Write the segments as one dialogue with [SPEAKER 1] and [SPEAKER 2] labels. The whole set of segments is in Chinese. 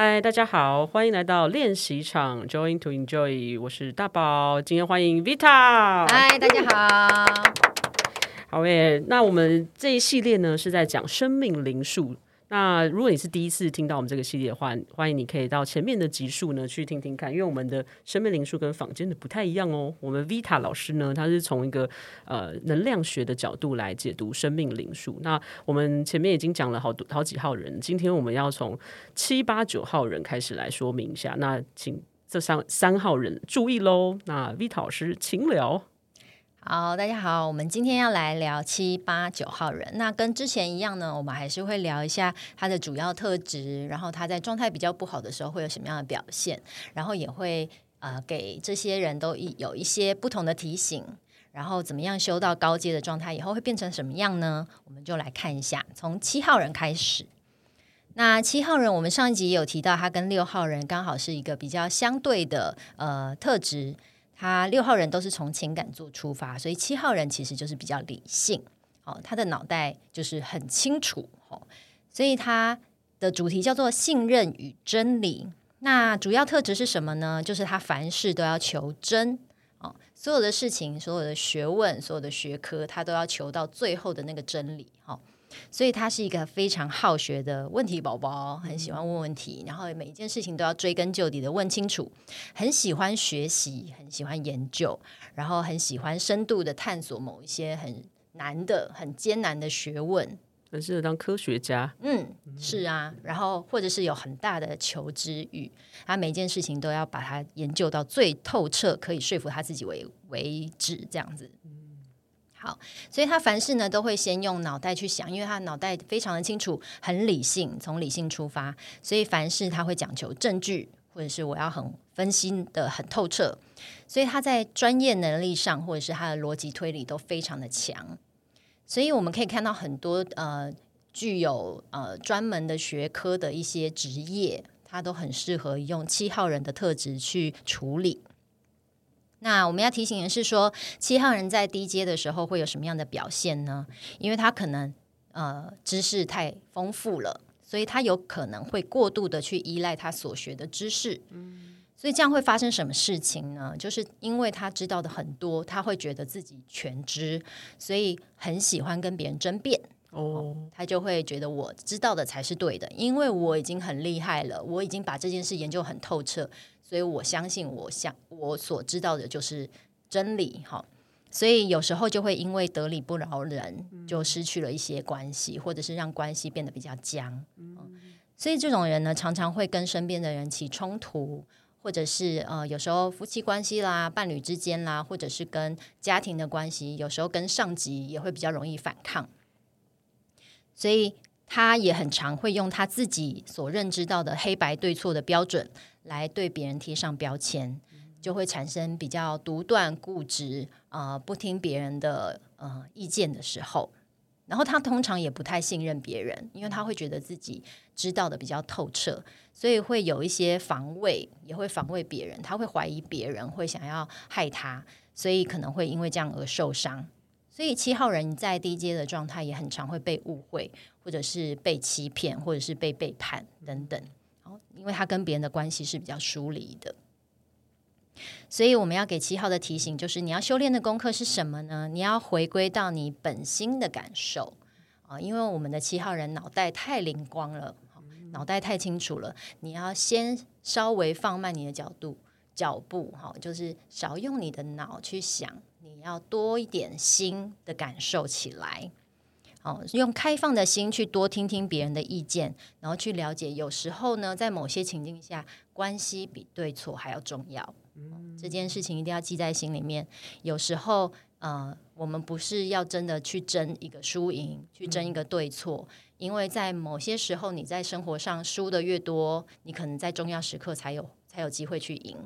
[SPEAKER 1] 嗨，大家好，欢迎来到练习场，Join to Enjoy，我是大宝，今天欢迎 Vita。
[SPEAKER 2] 嗨，大家好。
[SPEAKER 1] 好耶，那我们这一系列呢是在讲生命灵数。那如果你是第一次听到我们这个系列的话，欢迎你可以到前面的集数呢去听听看，因为我们的生命灵数跟坊间的不太一样哦。我们 Vita 老师呢，他是从一个呃能量学的角度来解读生命灵数。那我们前面已经讲了好多好几号人，今天我们要从七八九号人开始来说明一下。那请这三三号人注意喽。那 Vita 老师，请聊。
[SPEAKER 2] 好，大家好，我们今天要来聊七八九号人。那跟之前一样呢，我们还是会聊一下他的主要特质，然后他在状态比较不好的时候会有什么样的表现，然后也会呃给这些人都有一些不同的提醒，然后怎么样修到高阶的状态以后会变成什么样呢？我们就来看一下，从七号人开始。那七号人，我们上一集也有提到，他跟六号人刚好是一个比较相对的呃特质。他六号人都是从情感做出发，所以七号人其实就是比较理性，哦，他的脑袋就是很清楚，哦，所以他的主题叫做信任与真理。那主要特质是什么呢？就是他凡事都要求真，哦，所有的事情、所有的学问、所有的学科，他都要求到最后的那个真理，哦。所以他是一个非常好学的问题宝宝，很喜欢问问题，然后每一件事情都要追根究底的问清楚，很喜欢学习，很喜欢研究，然后很喜欢深度的探索某一些很难的、很艰难的学问，
[SPEAKER 1] 很适合当科学家。
[SPEAKER 2] 嗯，是啊，然后或者是有很大的求知欲，他每一件事情都要把它研究到最透彻，可以说服他自己为为止，这样子。所以他凡事呢都会先用脑袋去想，因为他脑袋非常的清楚，很理性，从理性出发，所以凡事他会讲求证据，或者是我要很分析的很透彻，所以他在专业能力上，或者是他的逻辑推理都非常的强，所以我们可以看到很多呃具有呃专门的学科的一些职业，他都很适合用七号人的特质去处理。那我们要提醒的是说，七号人在低阶的时候会有什么样的表现呢？因为他可能呃知识太丰富了，所以他有可能会过度的去依赖他所学的知识。嗯，所以这样会发生什么事情呢？就是因为他知道的很多，他会觉得自己全知，所以很喜欢跟别人争辩。哦，他就会觉得我知道的才是对的，因为我已经很厉害了，我已经把这件事研究很透彻。所以我相信，我想我所知道的就是真理，哈。所以有时候就会因为得理不饶人，就失去了一些关系，或者是让关系变得比较僵。嗯，所以这种人呢，常常会跟身边的人起冲突，或者是呃，有时候夫妻关系啦、伴侣之间啦，或者是跟家庭的关系，有时候跟上级也会比较容易反抗。所以他也很常会用他自己所认知到的黑白对错的标准。来对别人贴上标签，就会产生比较独断固执啊、不听别人的呃意见的时候，然后他通常也不太信任别人，因为他会觉得自己知道的比较透彻，所以会有一些防卫，也会防卫别人，他会怀疑别人会想要害他，所以可能会因为这样而受伤。所以七号人在低阶的状态也很常会被误会，或者是被欺骗，或者是被背叛等等。因为他跟别人的关系是比较疏离的，所以我们要给七号的提醒就是：你要修炼的功课是什么呢？你要回归到你本心的感受啊！因为我们的七号人脑袋太灵光了，脑袋太清楚了。你要先稍微放慢你的角度、脚步，哈，就是少用你的脑去想，你要多一点心的感受起来。哦，用开放的心去多听听别人的意见，然后去了解。有时候呢，在某些情境下，关系比对错还要重要。嗯，这件事情一定要记在心里面。有时候，呃，我们不是要真的去争一个输赢，去争一个对错，嗯，因为在某些时候，你在生活上输的越多，你可能在重要时刻才有才有机会去赢。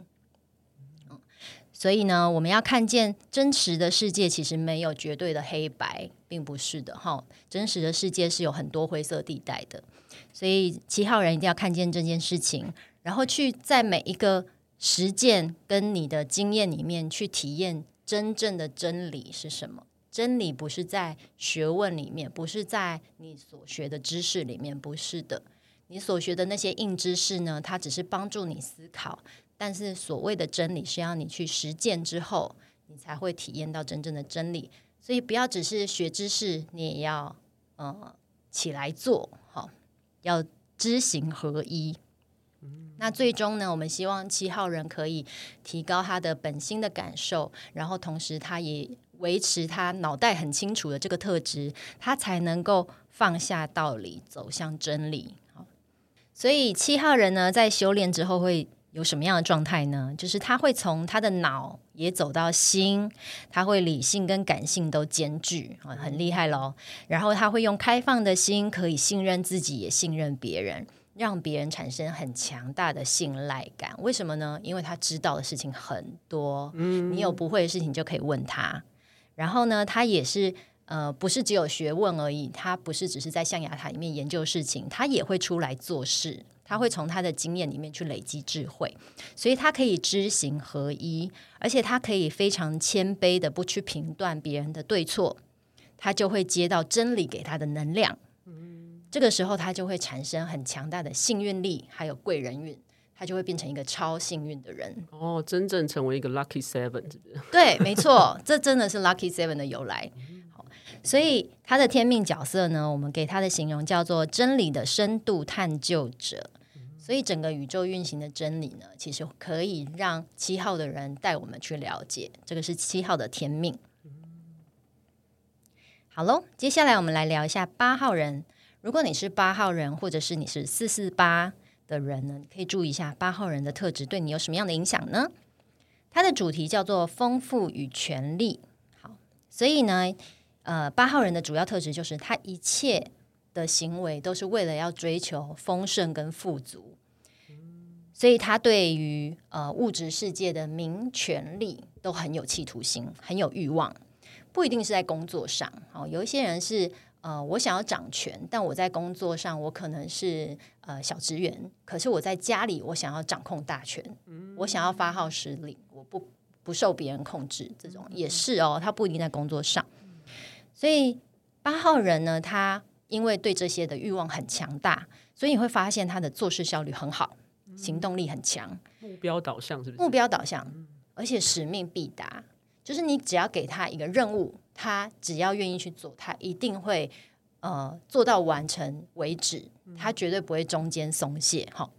[SPEAKER 2] 所以呢，我们要看见真实的世界，其实没有绝对的黑白，并不是的哈。真实的世界是有很多灰色地带的，所以七号人一定要看见这件事情，然后去在每一个实践跟你的经验里面去体验真正的真理是什么。真理不是在学问里面，不是在你所学的知识里面，不是的。你所学的那些硬知识呢，它只是帮助你思考，但是所谓的真理是要你去实践之后，你才会体验到真正的真理。所以不要只是学知识，你也要呃起来做，好，要知行合一。那最终呢，我们希望七号人可以提高他的本心的感受，然后同时他也维持他脑袋很清楚的这个特质，他才能够放下道理，走向真理。好，所以七号人呢，在修炼之后会有什么样的状态呢？就是他会从他的脑也走到心，他会理性跟感性都兼具啊，很厉害喽。然后他会用开放的心，可以信任自己，也信任别人。让别人产生很强大的信赖感，为什么呢？因为他知道的事情很多，嗯，你有不会的事情就可以问他。然后呢，他也是呃，不是只有学问而已，他不是只是在象牙塔里面研究事情，他也会出来做事，他会从他的经验里面去累积智慧，所以他可以知行合一，而且他可以非常谦卑的不去评断别人的对错，他就会接到真理给他的能量。这个时候，他就会产生很强大的幸运力，还有贵人运，他就会变成一个超幸运的人。
[SPEAKER 1] 哦，真正成为一个 Lucky Seven，是不是？
[SPEAKER 2] 对，没错，这真的是 Lucky Seven 的由来。好，所以他的天命角色呢，我们给他的形容叫做真理的深度探究者。所以整个宇宙运行的真理呢，其实可以让七号的人带我们去了解。这个是七号的天命。好喽，接下来我们来聊一下八号人。如果你是八号人，或者是你是四四八的人呢，你可以注意一下八号人的特质对你有什么样的影响呢？它的主题叫做丰富与权力。好，所以呢，呃，八号人的主要特质就是他一切的行为都是为了要追求丰盛跟富足，所以他对于呃物质世界的名权利都很有企图心，很有欲望，不一定是在工作上。哦，有一些人是。呃，我想要掌权，但我在工作上我可能是呃小职员，可是我在家里我想要掌控大权，嗯、我想要发号施令，我不不受别人控制，这种也是哦，他不一定在工作上。所以八号人呢，他因为对这些的欲望很强大，所以你会发现他的做事效率很好，行动力很强，
[SPEAKER 1] 目标导向是不是？
[SPEAKER 2] 目标导向，而且使命必达，就是你只要给他一个任务。他只要愿意去做，他一定会呃做到完成为止，他绝对不会中间松懈哈。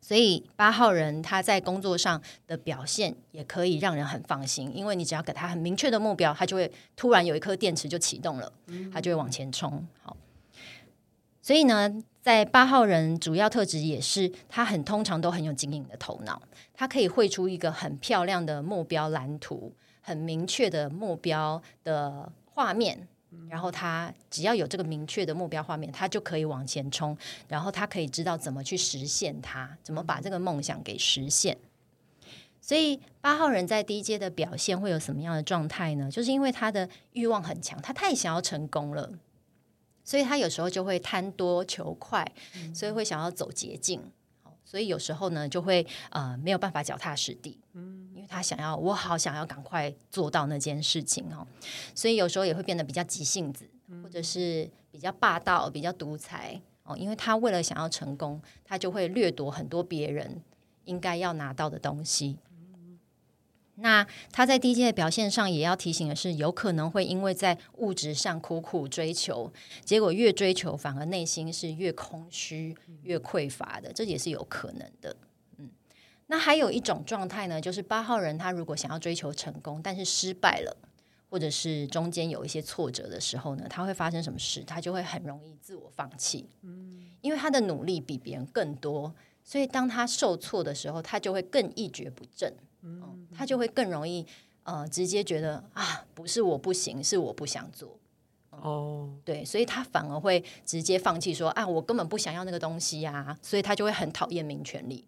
[SPEAKER 2] 所以八号人他在工作上的表现也可以让人很放心，因为你只要给他很明确的目标，他就会突然有一颗电池就启动了，他就会往前冲。好，所以呢，在八号人主要特质也是他很通常都很有经营的头脑，他可以绘出一个很漂亮的目标蓝图。很明确的目标的画面，然后他只要有这个明确的目标画面，他就可以往前冲，然后他可以知道怎么去实现它，怎么把这个梦想给实现。所以八号人在低阶的表现会有什么样的状态呢？就是因为他的欲望很强，他太想要成功了，所以他有时候就会贪多求快，所以会想要走捷径。所以有时候呢，就会呃没有办法脚踏实地，嗯，因为他想要，我好想要赶快做到那件事情哦，所以有时候也会变得比较急性子，或者是比较霸道、比较独裁哦，因为他为了想要成功，他就会掠夺很多别人应该要拿到的东西。那他在低阶的表现上，也要提醒的是，有可能会因为在物质上苦苦追求，结果越追求反而内心是越空虚、越匮乏的，这也是有可能的。嗯，那还有一种状态呢，就是八号人他如果想要追求成功，但是失败了，或者是中间有一些挫折的时候呢，他会发生什么事？他就会很容易自我放弃。嗯，因为他的努力比别人更多，所以当他受挫的时候，他就会更一蹶不振。嗯，他就会更容易呃，直接觉得啊，不是我不行，是我不想做。哦，对，所以他反而会直接放弃说啊，我根本不想要那个东西呀，啊，所以他就会很讨厌名权利。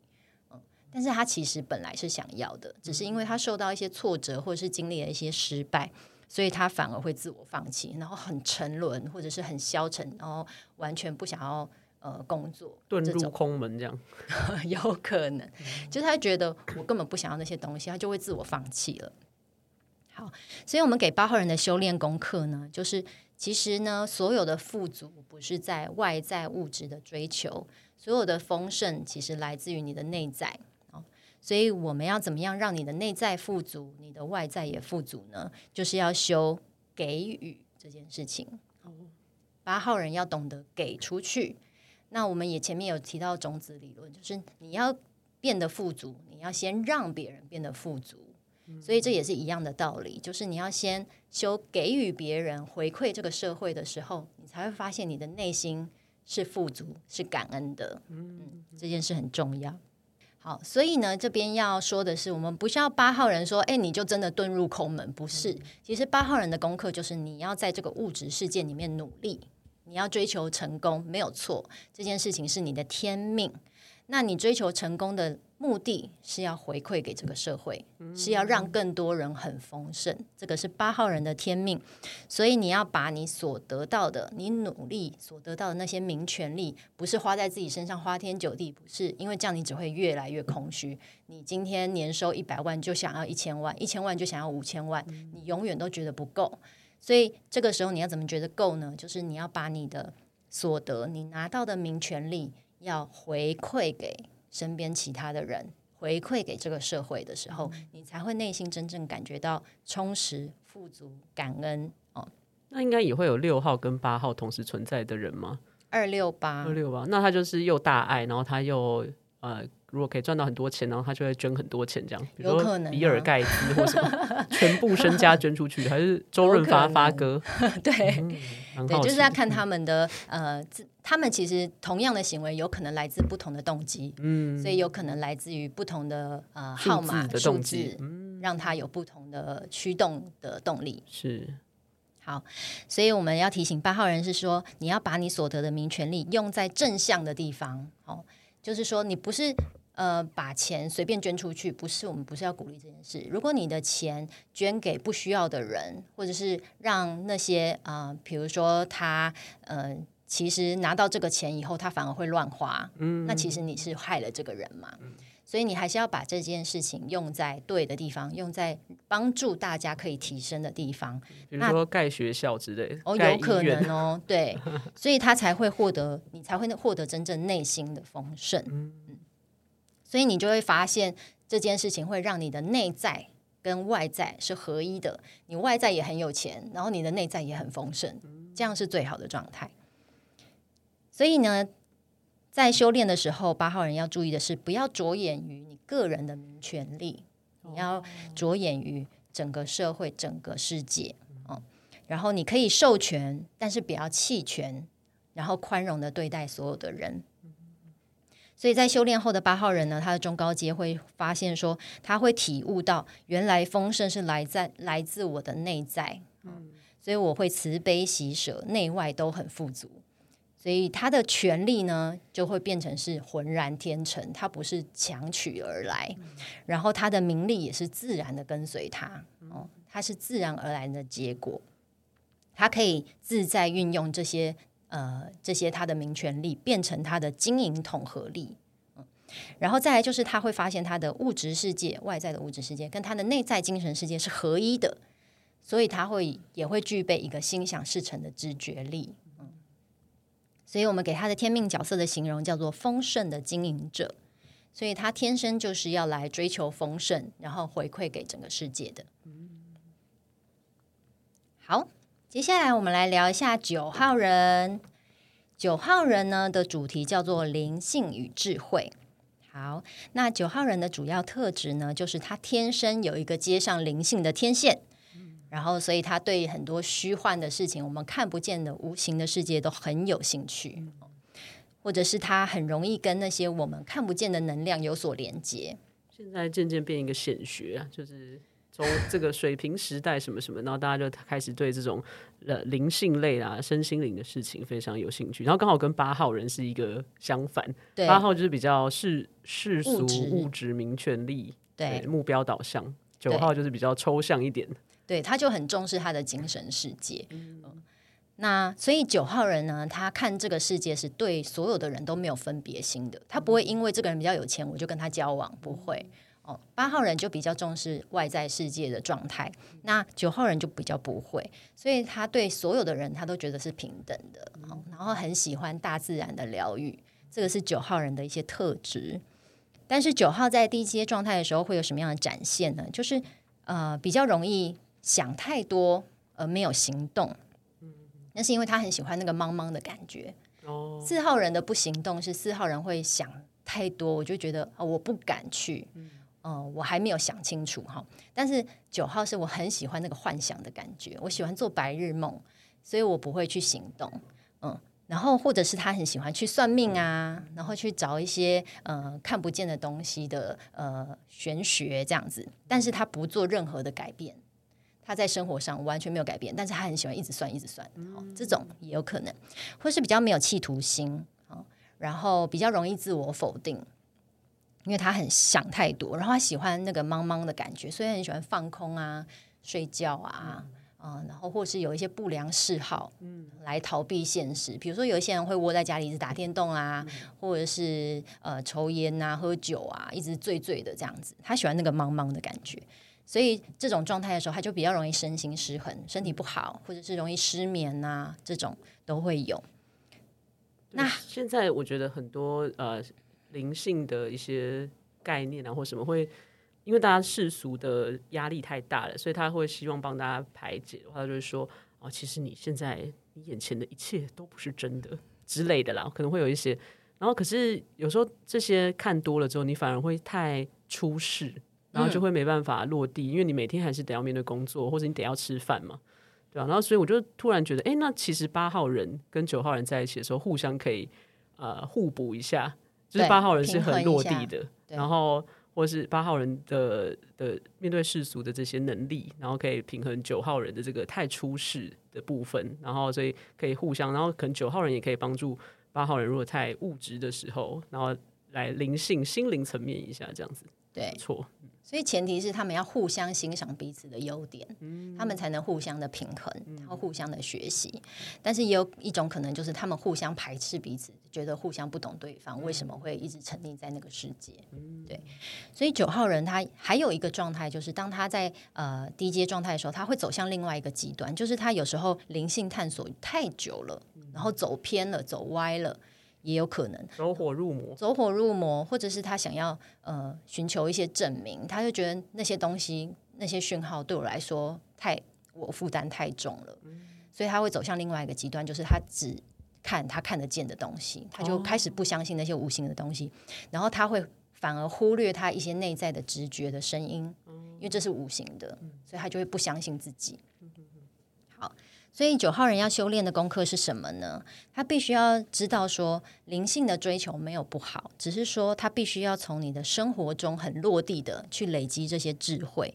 [SPEAKER 2] 嗯，但是他其实本来是想要的，只是因为他受到一些挫折，或者是经历了一些失败，所以他反而会自我放弃，然后很沉沦，或者是很消沉，然后完全不想要。呃，工作
[SPEAKER 1] 遁入空门这样，
[SPEAKER 2] 有可能，就是他觉得我根本不想要那些东西，他就会自我放弃了。好，所以我们给八号人的修炼功课呢，就是其实呢，所有的富足不是在外在物质的追求，所有的丰盛其实来自于你的内在。所以我们要怎么样让你的内在富足，你的外在也富足呢？就是要修给予这件事情。八号人要懂得给出去。那我们也前面有提到种子理论，就是你要变得富足，你要先让别人变得富足。所以这也是一样的道理，就是你要先修给予别人回馈这个社会的时候，你才会发现你的内心是富足、是感恩的。嗯，这件事很重要。好，所以呢，这边要说的是，我们不需要八号人说，哎，你就真的遁入空门，不是。其实八号人的功课就是你要在这个物质世界里面努力，你要追求成功，没有错，这件事情是你的天命。那你追求成功的目的是要回馈给这个社会，是要让更多人很丰盛，这个是八号人的天命。所以你要把你所得到的，你努力所得到的那些名权利，不是花在自己身上，花天酒地，不是，因为这样你只会越来越空虚。你今天年收一百万，就想要一千万，一千万就想要五千万，你永远都觉得不够。所以这个时候你要怎么觉得够呢？就是你要把你的所得，你拿到的名权利。要回馈给身边其他的人，回馈给这个社会的时候，你才会内心真正感觉到充实、富足、感恩哦。
[SPEAKER 1] 那应该也会有六号跟八号同时存在的人吗？
[SPEAKER 2] 二六八，
[SPEAKER 1] 二六八，那他就是又大爱，然后他又呃。如果可以赚到很多钱，然后他就会捐很多钱，这样，比如说比尔盖茨或什么，全部身家捐出去，还是周润发发哥？
[SPEAKER 2] 对，嗯、对，就是要看他们的呃，他们其实同样的行为有可能来自不同的动机，嗯，所以有可能来自于不同的呃号码的动机，嗯，让他有不同的驱动的动力。
[SPEAKER 1] 是，
[SPEAKER 2] 好，所以我们要提醒八号人是说，你要把你所得的民权利用在正向的地方，哦，就是说你不是。呃，把钱随便捐出去，不是，我们不是要鼓励这件事。如果你的钱捐给不需要的人，或者是让那些啊、呃，比如说他呃，其实拿到这个钱以后，他反而会乱花，嗯，那其实你是害了这个人嘛。嗯、所以你还是要把这件事情用在对的地方，用在帮助大家可以提升的地方，
[SPEAKER 1] 比如说盖学校之类的。
[SPEAKER 2] 哦，有可能哦，对，所以他才会获得，你才会获得真正内心的丰盛。嗯。所以你就会发现这件事情会让你的内在跟外在是合一的，你外在也很有钱，然后你的内在也很丰盛，这样是最好的状态。所以呢，在修炼的时候，八号人要注意的是，不要着眼于你个人的名权利，你要着眼于整个社会、整个世界。嗯，然后你可以授权，但是不要弃权，然后宽容的对待所有的人。所以在修炼后的八号人呢，他的中高阶会发现说，他会体悟到原来丰盛是来在来自我的内在，嗯，所以我会慈悲喜舍，内外都很富足，所以他的权力呢就会变成是浑然天成，他不是强取而来，嗯，然后他的名利也是自然的跟随他，哦，他是自然而然的结果，他可以自在运用这些。呃，这些他的名权利变成他的经营统合力，嗯，然后再来就是他会发现他的物质世界、外在的物质世界跟他的内在精神世界是合一的，所以他会也会具备一个心想事成的直觉力，嗯，所以我们给他的天命角色的形容叫做丰盛的经营者，所以他天生就是要来追求丰盛，然后回馈给整个世界的，好。接下来我们来聊一下九号人。九号人呢的主题叫做灵性与智慧。好，那九号人的主要特质呢，就是他天生有一个接上灵性的天线，然后所以他对很多虚幻的事情，我们看不见的无形的世界都很有兴趣，或者是他很容易跟那些我们看不见的能量有所连接。
[SPEAKER 1] 现在渐渐变一个显学啊，就是。从这个水平时代什么什么，然后大家就开始对这种呃灵性类啊、身心灵的事情非常有兴趣。然后刚好跟八号人是一个相反，
[SPEAKER 2] 对，
[SPEAKER 1] 八号就是比较世世俗、物质、名权利，对，目标导向。九号就是比较抽象一点，
[SPEAKER 2] 对，他就很重视他的精神世界。嗯，那所以九号人呢，他看这个世界是对所有的人都没有分别心的，他不会因为这个人比较有钱，我就跟他交往，不会。哦，八号人就比较重视外在世界的状态，那九号人就比较不会，所以他对所有的人他都觉得是平等的，然后很喜欢大自然的疗愈，这个是九号人的一些特质。但是九号在低阶状态的时候会有什么样的展现呢？就是呃比较容易想太多而没有行动。那是因为他很喜欢那个茫茫的感觉。哦，四号人的不行动是四号人会想太多，我就觉得啊、哦，我不敢去。嗯、呃，我还没有想清楚哈。但是九号是我很喜欢那个幻想的感觉，我喜欢做白日梦，所以我不会去行动。嗯。然后，或者是他很喜欢去算命啊，然后去找一些呃看不见的东西的呃玄学这样子，但是他不做任何的改变，他在生活上完全没有改变，但是他很喜欢一直算一直算，哦，这种也有可能，或是比较没有企图心，哦，然后比较容易自我否定，因为他很想太多，然后他喜欢那个茫茫的感觉，所以很喜欢放空啊，睡觉啊。啊、嗯，然后或是有一些不良嗜好，嗯，来逃避现实。比如说，有一些人会窝在家里一直打电动啊，嗯、或者是呃抽烟啊、喝酒啊，一直醉醉的这样子。他喜欢那个茫茫的感觉，所以这种状态的时候，他就比较容易身心失衡，身体不好，或者是容易失眠啊，这种都会有。那
[SPEAKER 1] 现在我觉得很多呃灵性的一些概念啊，或什么会。因为大家世俗的压力太大了，所以他会希望帮大家排解的话，他就是说：“哦，其实你现在你眼前的一切都不是真的之类的啦。”可能会有一些，然后可是有时候这些看多了之后，你反而会太出世，然后就会没办法落地，嗯、因为你每天还是得要面对工作，或者你得要吃饭嘛，对吧？然后所以我就突然觉得，哎，那其实八号人跟九号人在一起的时候，互相可以呃互补一下，就是八号人是很落地的，然后。或是八号人的的面对世俗的这些能力，然后可以平衡九号人的这个太出世的部分，然后所以可以互相，然后可能九号人也可以帮助八号人，如果太物质的时候，然后来灵性、心灵层面一下这样子，
[SPEAKER 2] 对，
[SPEAKER 1] 错。
[SPEAKER 2] 所以前提是他们要互相欣赏彼此的优点，他们才能互相的平衡，然后互相的学习。但是也有一种可能，就是他们互相排斥彼此，觉得互相不懂对方为什么会一直沉溺在那个世界。对，所以九号人他还有一个状态，就是当他在呃低阶状态的时候，他会走向另外一个极端，就是他有时候灵性探索太久了，然后走偏了，走歪了。也有可能。
[SPEAKER 1] 走火入魔，
[SPEAKER 2] 走火入魔，或者是他想要呃寻求一些证明，他就觉得那些东西、那些讯号对我来说太我负担太重了，嗯、所以他会走向另外一个极端，就是他只看他看得见的东西，他就开始不相信那些无形的东西，哦、然后他会反而忽略他一些内在的直觉的声音，嗯、因为这是无形的，所以他就会不相信自己。好。所以九号人要修炼的功课是什么呢？他必须要知道说，灵性的追求没有不好，只是说他必须要从你的生活中很落地的去累积这些智慧。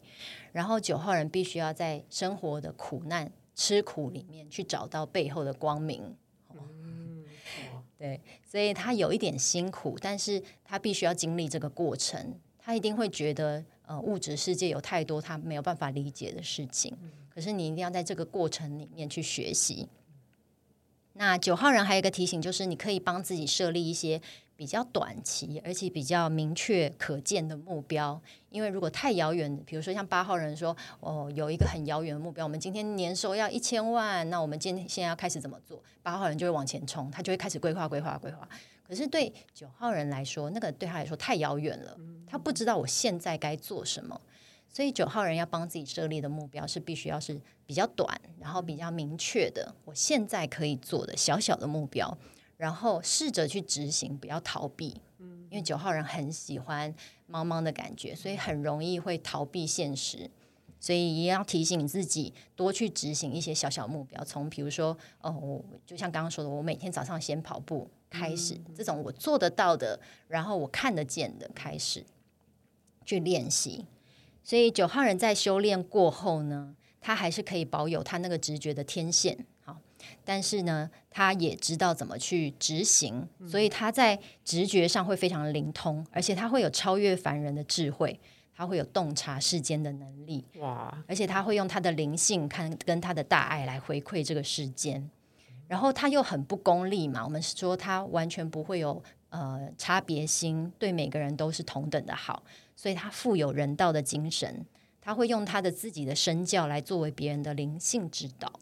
[SPEAKER 2] 然后九号人必须要在生活的苦难、吃苦里面去找到背后的光明。嗯，对，所以他有一点辛苦，但是他必须要经历这个过程。他一定会觉得，呃，物质世界有太多他没有办法理解的事情。可是你一定要在这个过程里面去学习。那九号人还有一个提醒，就是你可以帮自己设立一些比较短期而且比较明确可见的目标。因为如果太遥远，比如说像八号人说，哦，有一个很遥远的目标，我们今天年收要一千万，那我们今天现在要开始怎么做？八号人就会往前冲，他就会开始规划、规划、规划。可是对九号人来说，那个对他来说太遥远了，他不知道我现在该做什么。所以九号人要帮自己设立的目标是必须要是比较短，然后比较明确的，我现在可以做的小小的目标，然后试着去执行，不要逃避。因为九号人很喜欢茫茫的感觉，所以很容易会逃避现实。所以也要提醒你自己，多去执行一些小小目标。从比如说，哦，我就像刚刚说的，我每天早上先跑步开始，这种我做得到的，然后我看得见的开始去练习。所以九号人在修炼过后呢，他还是可以保有他那个直觉的天线，好，但是呢，他也知道怎么去执行，所以他在直觉上会非常灵通，而且他会有超越凡人的智慧，他会有洞察世间的能力，哇！而且他会用他的灵性看跟他的大爱来回馈这个世间，然后他又很不功利嘛，我们说他完全不会有呃差别心，对每个人都是同等的好。所以他富有人道的精神，他会用他的自己的身教来作为别人的灵性指导。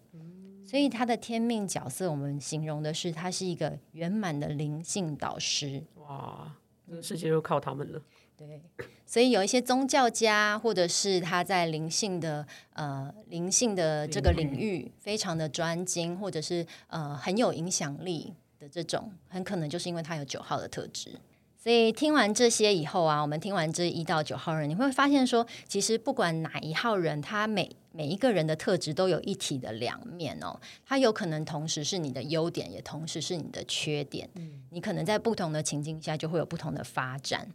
[SPEAKER 2] 所以他的天命角色，我们形容的是他是一个圆满的灵性导师。
[SPEAKER 1] 哇，这个世界就靠他们了。
[SPEAKER 2] 对，所以有一些宗教家，或者是他在灵性的呃灵性的这个领域非常的专精，或者是呃很有影响力的这种，很可能就是因为他有九号的特质。所以听完这些以后啊，我们听完这一到九号人，你会发现说，其实不管哪一号人，他每每一个人的特质都有一体的两面哦。他有可能同时是你的优点，也同时是你的缺点。嗯，你可能在不同的情境下就会有不同的发展。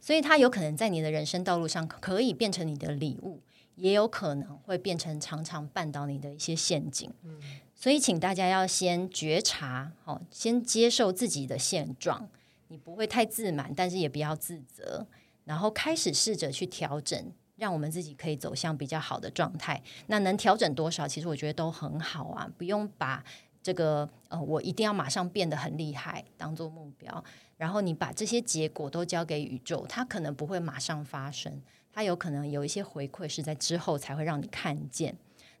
[SPEAKER 2] 所以，他有可能在你的人生道路上可以变成你的礼物，也有可能会变成常常绊倒你的一些陷阱。嗯，所以，请大家要先觉察，好，先接受自己的现状。你不会太自满，但是也不要自责，然后开始试着去调整，让我们自己可以走向比较好的状态。那能调整多少，其实我觉得都很好啊，不用把这个呃，我一定要马上变得很厉害当做目标。然后你把这些结果都交给宇宙，它可能不会马上发生，它有可能有一些回馈是在之后才会让你看见。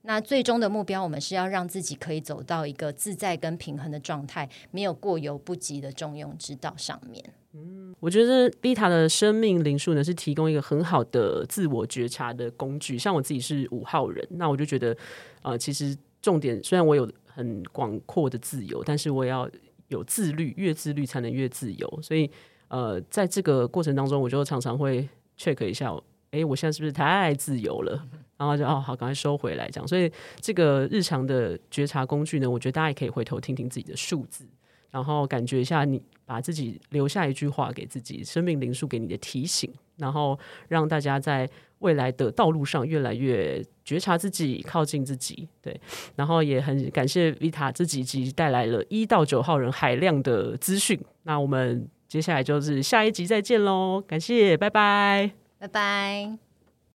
[SPEAKER 2] 那最终的目标，我们是要让自己可以走到一个自在跟平衡的状态，没有过犹不及的中庸之道上面。
[SPEAKER 1] 嗯，我觉得丽塔的生命灵数呢，是提供一个很好的自我觉察的工具。像我自己是五号人，那我就觉得，呃，其实重点虽然我有很广阔的自由，但是我也要有自律，越自律才能越自由。所以，呃，在这个过程当中，我就常常会 check 一下，哎，我现在是不是太自由了？然后就哦好，赶快收回来这样。所以这个日常的觉察工具呢，我觉得大家也可以回头听听自己的数字，然后感觉一下你把自己留下一句话给自己，生命灵数给你的提醒，然后让大家在未来的道路上越来越觉察自己，靠近自己。对，然后也很感谢 Vita 这几集带来了一到九号人海量的资讯。那我们接下来就是下一集再见喽，感谢，拜拜，
[SPEAKER 2] 拜拜。